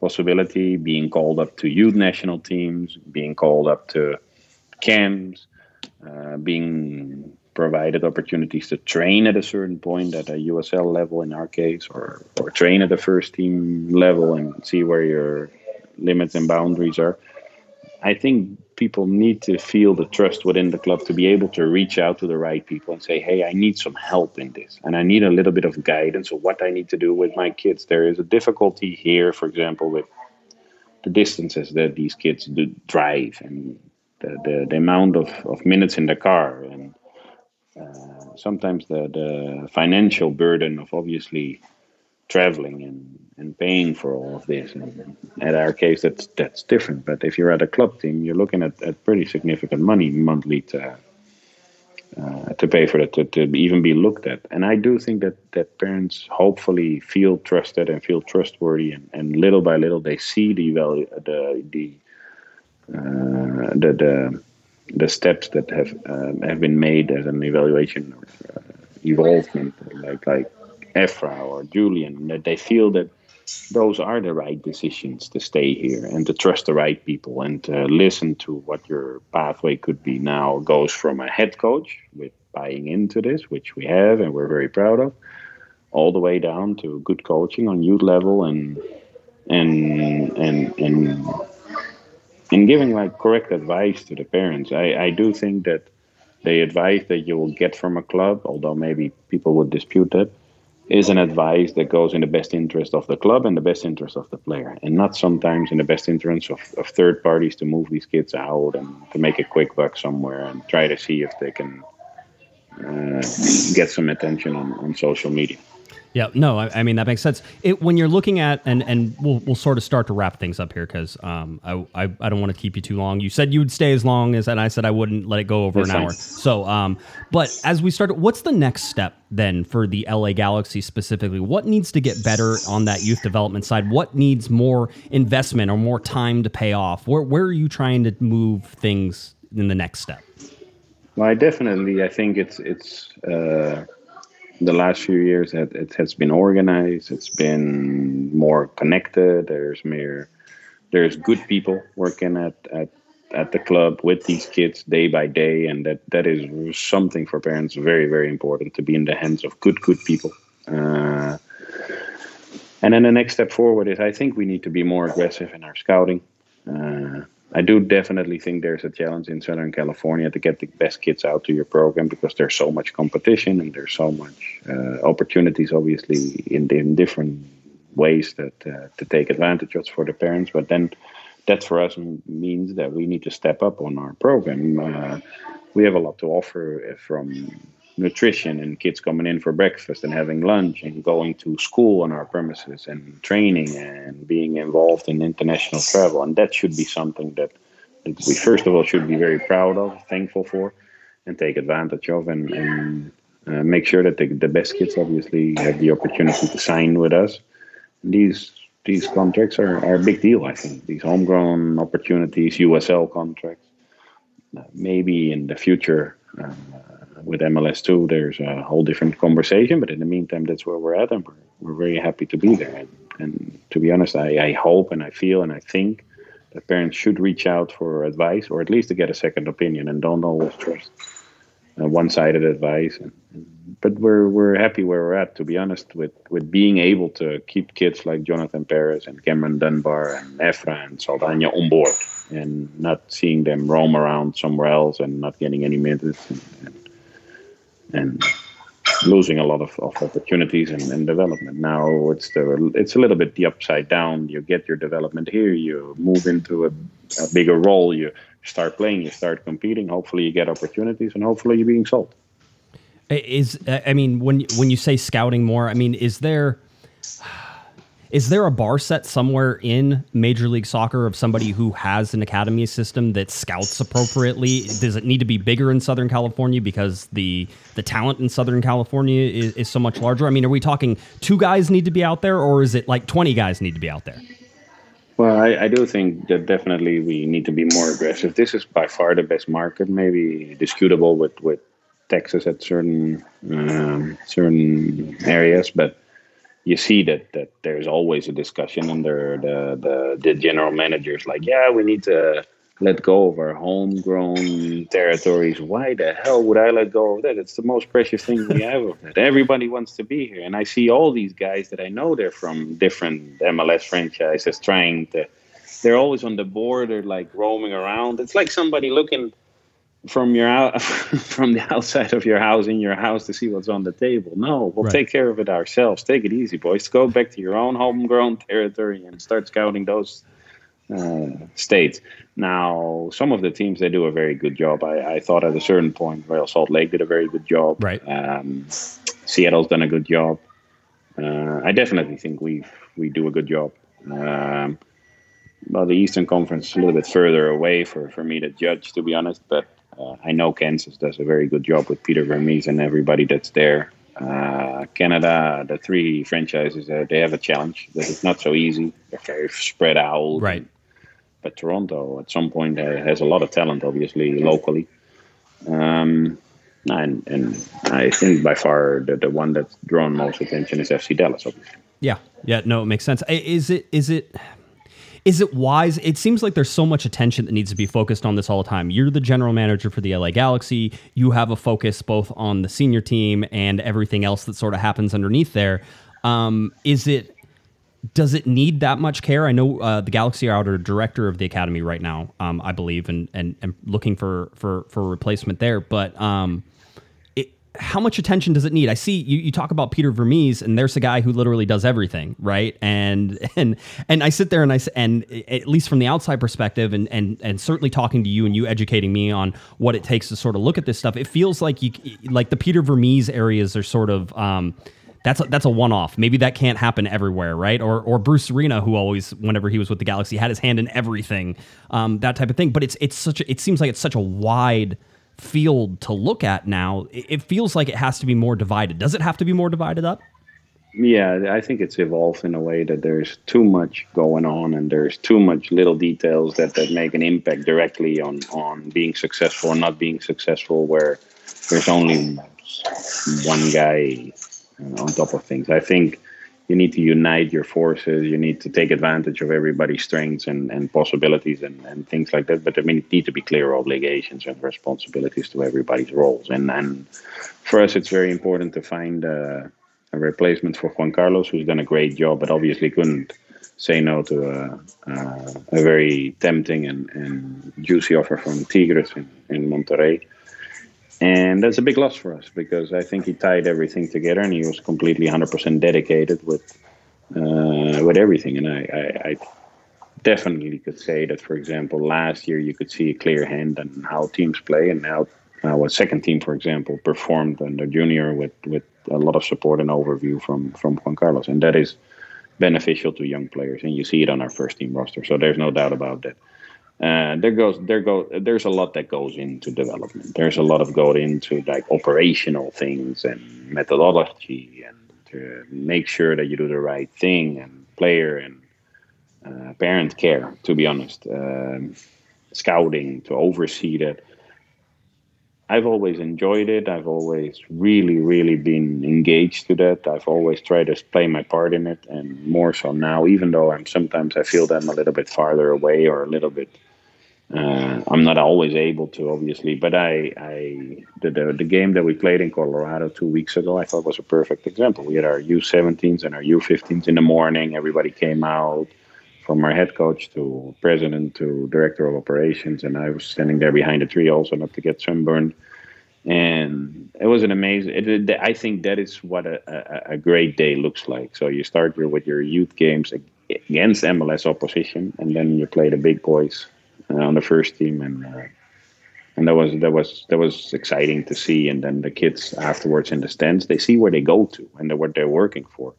possibility, being called up to youth national teams, being called up to camps, uh, being provided opportunities to train at a certain point at a USL level in our case, or or train at the first team level and see where your limits and boundaries are. I think people need to feel the trust within the club to be able to reach out to the right people and say, "Hey, I need some help in this, and I need a little bit of guidance of what I need to do with my kids." There is a difficulty here, for example, with the distances that these kids do drive and the, the, the amount of, of minutes in the car and uh, sometimes the, the financial burden of obviously traveling and, and paying for all of this. And in our case, that's that's different. But if you're at a club team, you're looking at, at pretty significant money monthly to uh, to pay for that, to, to even be looked at. And I do think that, that parents hopefully feel trusted and feel trustworthy, and, and little by little they see the value, the the uh, the, the the steps that have um, have been made as an evaluation or uh, evolvement, like like Efra or Julian, that they feel that those are the right decisions to stay here and to trust the right people and to listen to what your pathway could be. Now goes from a head coach with buying into this, which we have and we're very proud of, all the way down to good coaching on youth level and and and and and giving like correct advice to the parents. I, I do think that the advice that you will get from a club, although maybe people would dispute that, is an advice that goes in the best interest of the club and the best interest of the player, and not sometimes in the best interest of, of third parties to move these kids out and to make a quick buck somewhere and try to see if they can uh, get some attention on, on social media. Yeah, no, I, I mean that makes sense. It, when you're looking at and and we'll we'll sort of start to wrap things up here because um I, I I don't want to keep you too long. You said you would stay as long as and I said I wouldn't let it go over That's an hour. So um, but as we start, what's the next step then for the LA Galaxy specifically? What needs to get better on that youth development side? What needs more investment or more time to pay off? Where where are you trying to move things in the next step? Well, I definitely, I think it's it's uh, the last few years that it has been organized. It's been more connected. There's more, there's good people working at at at the club with these kids day by day, and that that is something for parents very very important to be in the hands of good good people. Uh, and then the next step forward is I think we need to be more aggressive in our scouting. Uh, I do definitely think there's a challenge in Southern California to get the best kids out to your program because there's so much competition and there's so much uh, opportunities, obviously, in, in different ways that uh, to take advantage of for the parents. But then that for us means that we need to step up on our program. Uh, we have a lot to offer uh, from nutrition and kids coming in for breakfast and having lunch and going to school on our premises and training and being involved in international travel. And that should be something that, we, first of all, should be very proud of, thankful for, and take advantage of and, and uh, make sure that the, the best kids obviously have the opportunity to sign with us. These these contracts are, are a big deal, I think. These homegrown opportunities, USL contracts. Uh, maybe in the future, uh, with MLS2, there's a whole different conversation. But in the meantime, that's where we're at, and we're, we're very happy to be there. And, and to be honest, I, I hope and I feel and I think that parents should reach out for advice or at least to get a second opinion and don't always trust uh, one-sided advice. And, but we're we're happy where we're at, to be honest, with with being able to keep kids like Jonathan Perez and Cameron Dunbar and Efra and Saldana on board, and not seeing them roam around somewhere else and not getting any minutes and, and, and losing a lot of, of opportunities and, and development. Now it's the it's a little bit the upside down. You get your development here, you move into a, a bigger role, you start playing, you start competing. Hopefully, you get opportunities, and hopefully, you're being sold. Is I mean when when you say scouting more, I mean is there is there a bar set somewhere in Major League Soccer of somebody who has an academy system that scouts appropriately? Does it need to be bigger in Southern California because the the talent in Southern California is, is so much larger? I mean, are we talking two guys need to be out there, or is it like twenty guys need to be out there? Well, I, I do think that definitely we need to be more aggressive. This is by far the best market, maybe disputable with, with Texas at certain um, certain areas, but you see that, that there's always a discussion under the, the the general managers like, yeah, we need to let go of our homegrown territories. Why the hell would I let go of that? It's the most precious thing we have of that. Everybody wants to be here. And I see all these guys that I know they're from different MLS franchises trying to they're always on the border, like roaming around. It's like somebody looking from your from the outside of your house in your house to see what's on the table. No, we'll Right. take care of it ourselves. Take it easy, boys. Go back to your own homegrown territory and start scouting those uh, states. Now, some of the teams they do a very good job. I, I thought at a certain point, Real Salt Lake did a very good job. Right. Um, Seattle's done a good job. Uh, I definitely think we we do a good job. Um, well, the Eastern Conference is a little bit further away for, for me to judge, to be honest. But uh, I know Kansas does a very good job with Peter Vermes and everybody that's there. Uh, Canada, the three franchises, uh, they have a challenge that is not so easy. They're very spread out. Right. But Toronto, at some point, uh, has a lot of talent, obviously, locally. Um, and, and I think by far the, the one that's drawn most attention is FC Dallas, obviously. Yeah, yeah, no, it makes sense. Is it is it is it wise? It seems like there's so much attention that needs to be focused on this all the time. You're the general manager for the LA Galaxy. You have a focus both on the senior team and everything else that sort of happens underneath there. Um, is it does it need that much care? I know uh, the Galaxy are out director of the academy right now, um, I believe, and, and and looking for for for replacement there. But um, how much attention does it need? I see you, you talk about Peter Vermes, and there's a guy who literally does everything, right? And and and I sit there and I and at least from the outside perspective, and and and certainly talking to you and you educating me on what it takes to sort of look at this stuff, it feels like you like the Peter Vermes areas are sort of. Um, that's a, that's a one off. Maybe that can't happen everywhere, right? Or or Bruce Arena, who always, whenever he was with the Galaxy, had his hand in everything, um, that type of thing. But it's it's such a, it seems like it's such a wide field to look at now. It, feels like it has to be more divided. Does it have to be more divided up? Yeah, I think it's evolved in a way that there's too much going on and there's too much little details that, that make an impact directly on, on being successful or not being successful, where there's only one guy on top of things. I think you need to unite your forces. You need to take advantage of everybody's strengths and, and possibilities and, and things like that. But I there need to be clear obligations and responsibilities to everybody's roles. And and for us, it's very important to find a, a replacement for Juan Carlos, who's done a great job, but obviously couldn't say no to a, a, a very tempting and, and juicy offer from Tigres in, in Monterrey. And that's a big loss for us because I think he tied everything together and he was completely 100% dedicated with uh, with everything. And I, I, I definitely could say that, for example, last year you could see a clear hand on how teams play and how our second team, for example, performed under junior with, with a lot of support and overview from, from Juan Carlos. And that is beneficial to young players. And you see it on our first team roster. So there's no doubt about that. Uh, there goes there go there's a lot that goes into development. There's a lot of go into like operational things and methodology and to make sure that you do the right thing and player and uh, parent care to be honest. Um, scouting to oversee that i've always enjoyed it i've always really really been engaged to that i've always tried to play my part in it and more so now even though i'm sometimes i feel that i'm a little bit farther away or a little bit uh, I'm not always able to, obviously, but I, I the, the, the game that we played in Colorado two weeks ago, I thought was a perfect example. We had our U17s and our U15s in the morning. Everybody came out, from our head coach to president to director of operations, and I was standing there behind a tree also not to get sunburned. And it was an amazing. It, it, I think that is what a, a, a great day looks like. So you start your, with your youth games against MLS opposition, and then you play the big boys uh, on the first team, and uh, and that was that was that was exciting to see. And then the kids afterwards in the stands, they see where they go to and what they're working for,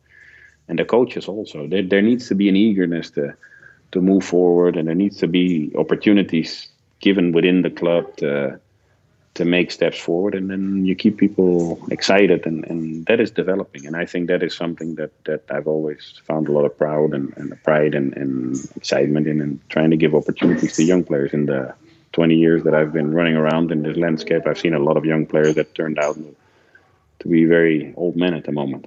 and the coaches also. There, there needs to be an eagerness to to move forward, and there needs to be opportunities given within the club to to make steps forward. And then you keep people excited and, and that is developing. And I think that is something that, that I've always found a lot of proud and, and pride and, and excitement in and trying to give opportunities to young players. In the 20 years that I've been running around in this landscape I've seen a lot of young players that turned out to be very old men at the moment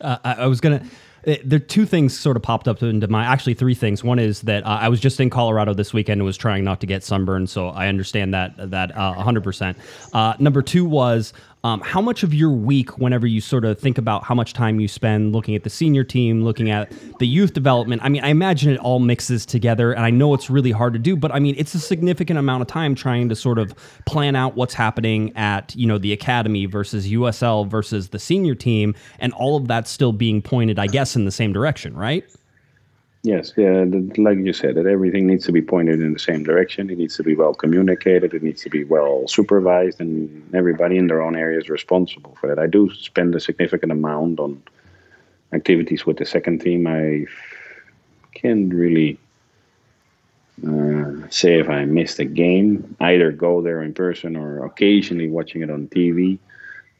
uh, I, I was gonna it, there two things sort of popped up into my actually three things. One is that uh, I was just in Colorado this weekend and was trying not to get sunburned, so I understand that that uh, 100%. Uh, number two was um, how much of your week, whenever you sort of think about how much time you spend looking at the senior team, looking at the youth development, I mean, I imagine it all mixes together, and I know it's really hard to do, but I mean, it's a significant amount of time trying to sort of plan out what's happening at you know the academy versus USL versus the senior team, and all of that still being pointed, I guess, in the same direction, right? Yes, yeah, like you said, that everything needs to be pointed in the same direction. It needs to be well communicated. It needs to be well supervised, and everybody in their own area is responsible for that. I do spend a significant amount on activities with the second team. I can't really uh, say if I missed a game. Either go there in person or occasionally watching it on TV.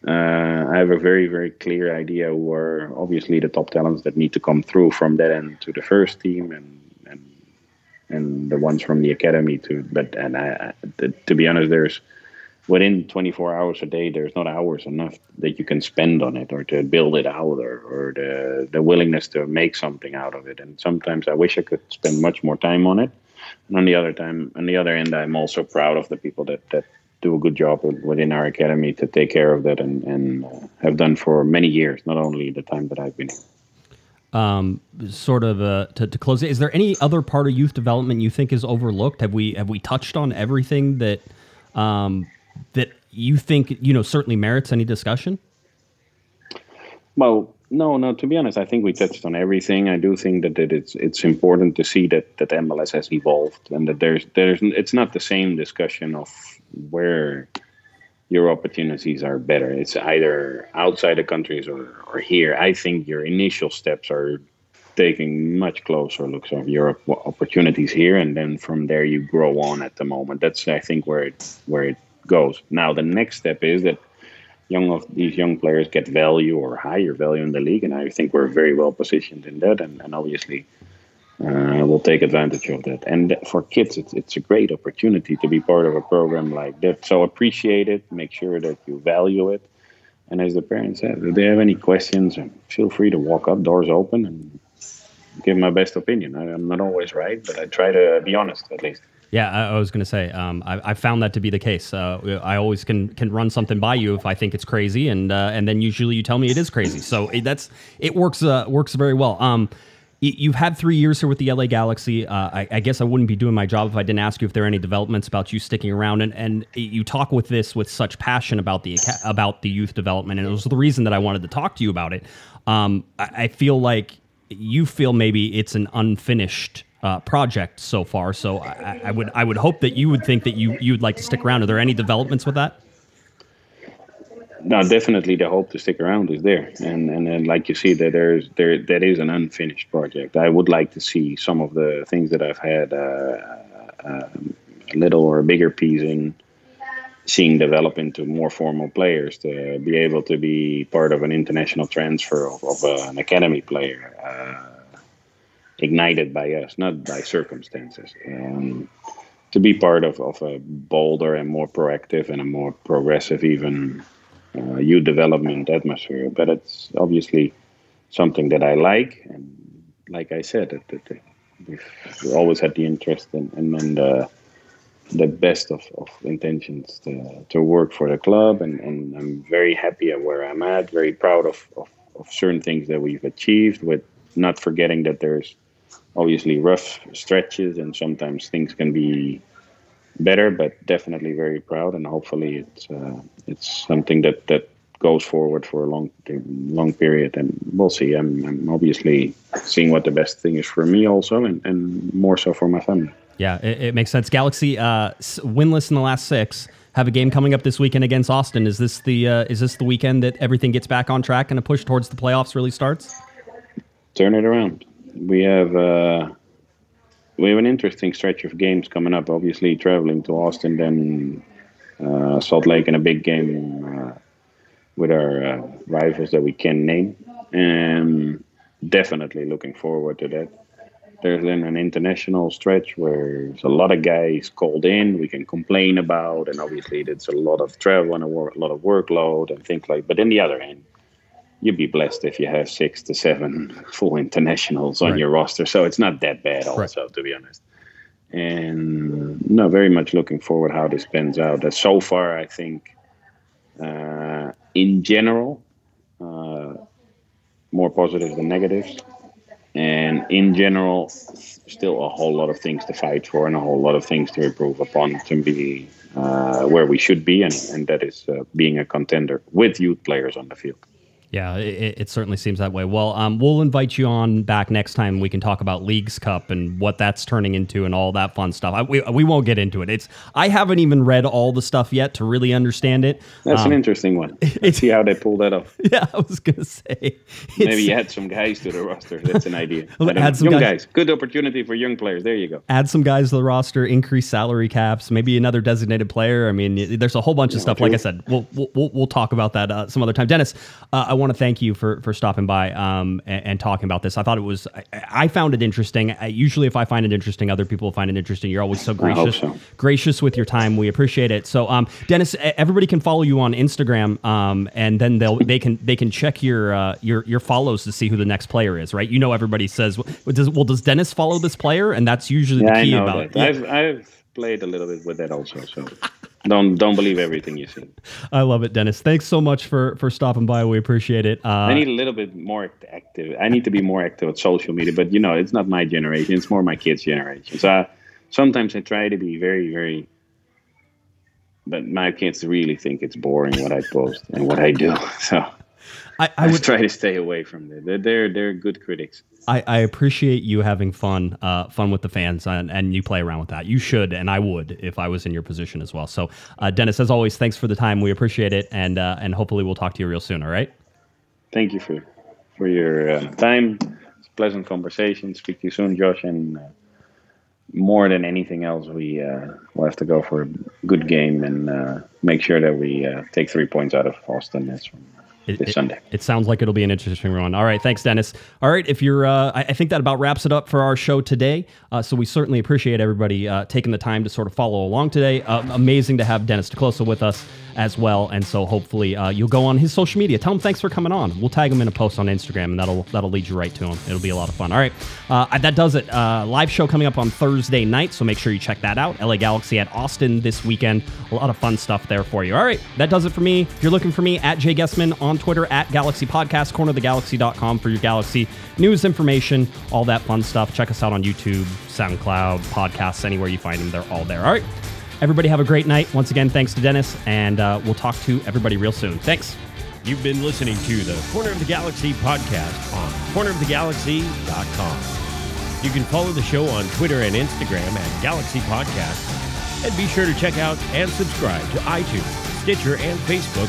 Uh, I have a very, very clear idea who are obviously the top talents that need to come through from that end to the first team and and and the ones from the academy to. But and I, I, to be honest, there's within 24 hours a day, there's not hours enough that you can spend on it or to build it out or, or the the willingness to make something out of it. And sometimes I wish I could spend much more time on it. And on the other time, on the other end, I'm also proud of the people that that do a good job within our academy to take care of that and, and uh, have done for many years, not only the time that I've been here. Um, sort of uh, to, to close it, is there any other part of youth development you think is overlooked? Have we have we touched on everything that um, that you think you know certainly merits any discussion? Well, no, no. To be honest, I think we touched on everything. I do think that, that it's it's important to see that that MLS has evolved and that there's there's it's not the same discussion of where your opportunities are better. It's either outside the countries or, or here. I think your initial steps are taking much closer looks of your opportunities here, and then from there you grow on. At the moment, that's I think where it where it goes. Now the next step is that young of these young players get value or higher value in the league, and I think we're very well positioned in that. And, and obviously, uh, we'll take advantage of that. And for kids, it's, it's a great opportunity to be part of a program like that. So appreciate it, make sure that you value it. And as the parents said, if they have any questions, feel free to walk up, doors open, and give my best opinion. I, I'm not always right, but I try to be honest at least. Yeah, I, I was going to say, um, I, I found that to be the case. Uh, I always can can run something by you if I think it's crazy, and uh, and then usually you tell me it is crazy. So it, that's it works uh, works very well. Um, you've had three years here with the LA Galaxy. Uh, I, I guess I wouldn't be doing my job if I didn't ask you if there are any developments about you sticking around. And, and you talk with this with such passion about the about the youth development, and it was the reason that I wanted to talk to you about it. Um, I, I feel like you feel maybe it's an unfinished uh, project so far. So I, I would I would hope that you would think that you you would like to stick around. Are there any developments with that? No, definitely the hope to stick around is there, and and then like you see that there's there that is an unfinished project. I would like to see some of the things that I've had uh, uh, a little or a bigger piece in seeing develop into more formal players to be able to be part of an international transfer of, of uh, an academy player uh, ignited by us not by circumstances. Um, to be part of, of a bolder and more proactive and a more progressive even uh, youth development atmosphere. But it's obviously something that i like. And like i said it, it, we've always had the interest in, in, in the the best of, of intentions to, to work for the club. And, and I'm very happy at where I'm at, very proud of, of, of certain things that we've achieved with not forgetting that there's obviously rough stretches and sometimes things can be better, but definitely very proud and hopefully it's uh, it's something that, that goes forward for a long long period and we'll see. I'm, I'm obviously seeing what the best thing is for me also and, and more so for my family. Yeah, it, it makes sense. Galaxy uh, winless in the last six. Have a game coming up this weekend against Austin. Is this the uh, is this the weekend that everything gets back on track and a push towards the playoffs really starts? turn it around. We have uh, we have an interesting stretch of games coming up. Obviously, traveling to Austin, then uh, Salt Lake, in a big game uh, with our uh, rivals that we can name, and definitely looking forward to that. There's then an international stretch where there's a lot of guys called in. We can complain about, and obviously, it's a lot of travel and a, wor- a lot of workload and things like. But on the other hand, you'd be blessed if you have six to seven full internationals on Right. your roster. So it's not that bad, also, to be honest. And no, very much looking forward how this pans out. So far, I think, uh, in general, uh, more positives than negatives. And in general, still a whole lot of things to fight for and a whole lot of things to improve upon to be uh, where we should be, and, and that is uh, being a contender with youth players on the field. Yeah, it, it certainly seems that way. Well, um, we'll invite you on back next time. We can talk about Leagues Cup and what that's turning into and all that fun stuff. I, we, we won't get into it. It's I haven't even read all the stuff yet to really understand it. That's Um, an interesting one. Let's see how they pull that off. Yeah, I was gonna say. Maybe you add some guys to the roster. That's an idea. Add some young guys. guys. Good opportunity for young players. There you go. add some guys to the roster, increase salary caps, maybe another designated player. I mean, there's a whole bunch of stuff. Like I said, we'll we'll, we'll, we'll talk about that uh, some other time. Dennis, uh, I want to thank you for for stopping by um, and, and talking about this. I thought it was I, I found it interesting. I, usually, if I find it interesting, other people find it interesting. You're always so gracious so. gracious with your time. We appreciate it. So, um, Dennis, everybody can follow you on Instagram, um, and then they'll they can they can check your uh, your your follows to see who the next player is. Right? You know, everybody says, well, does well does Dennis follow this player? And that's usually Yeah, the I key know about that. it. Yeah. I've I've played a little bit with that also. So don't don't believe everything you see. I love it, Dennis. Thanks so much for for stopping by. We appreciate it. Uh, I need a little bit more active. I need to be more active with social media, but you know, it's not my generation. It's more my kids' generation. So I, sometimes I try to be very, very. But my kids really think it's boring what I post and what I do. So I, I I would try to stay away from that. They're they're, they're good critics. I, I appreciate you having fun, uh, fun with the fans, and, and you play around with that. You should, and I would if I was in your position as well. So, uh, Dennis, as always, thanks for the time. We appreciate it, and uh, and hopefully we'll talk to you real soon. All right. Thank you for for your uh, time. It's a pleasant conversation. Speak to you soon, Josh. And uh, more than anything else, we uh, will have to go for a good game and uh, make sure that we uh, take three points out of Austin. That's from It, this it- Sunday. It sounds like it'll be an interesting one. All right, thanks, Dennis. All right, if you're, uh, I, I think that about wraps it up for our show today. Uh, so we certainly appreciate everybody uh, taking the time to sort of follow along today. Uh, amazing to have Dennis te Kloese with us as well, and so hopefully uh, you'll go on his social media. Tell him thanks for coming on. We'll tag him in a post on Instagram, and that'll that'll lead you right to him. It'll be a lot of fun. All right, uh, that does it. Uh, live show coming up on Thursday night, so make sure you check that out. LA Galaxy at Austin this weekend. A lot of fun stuff there for you. All right, that does it for me. If you're looking for me, at Jay Guessman on Twitter, at Galaxy Podcast, cornerthegalaxy.com for your Galaxy news information, all that fun stuff. Check us out on YouTube, SoundCloud, podcasts, anywhere you find them. They're all there. All right. Everybody have a great night. Once again, thanks to Dennis, and uh, we'll talk to everybody real soon. Thanks. You've been listening to the Corner of the Galaxy podcast on cornerofthegalaxy.com. You can follow the show on Twitter and Instagram at Galaxy Podcast. And be sure to check out and subscribe to iTunes, Stitcher, and Facebook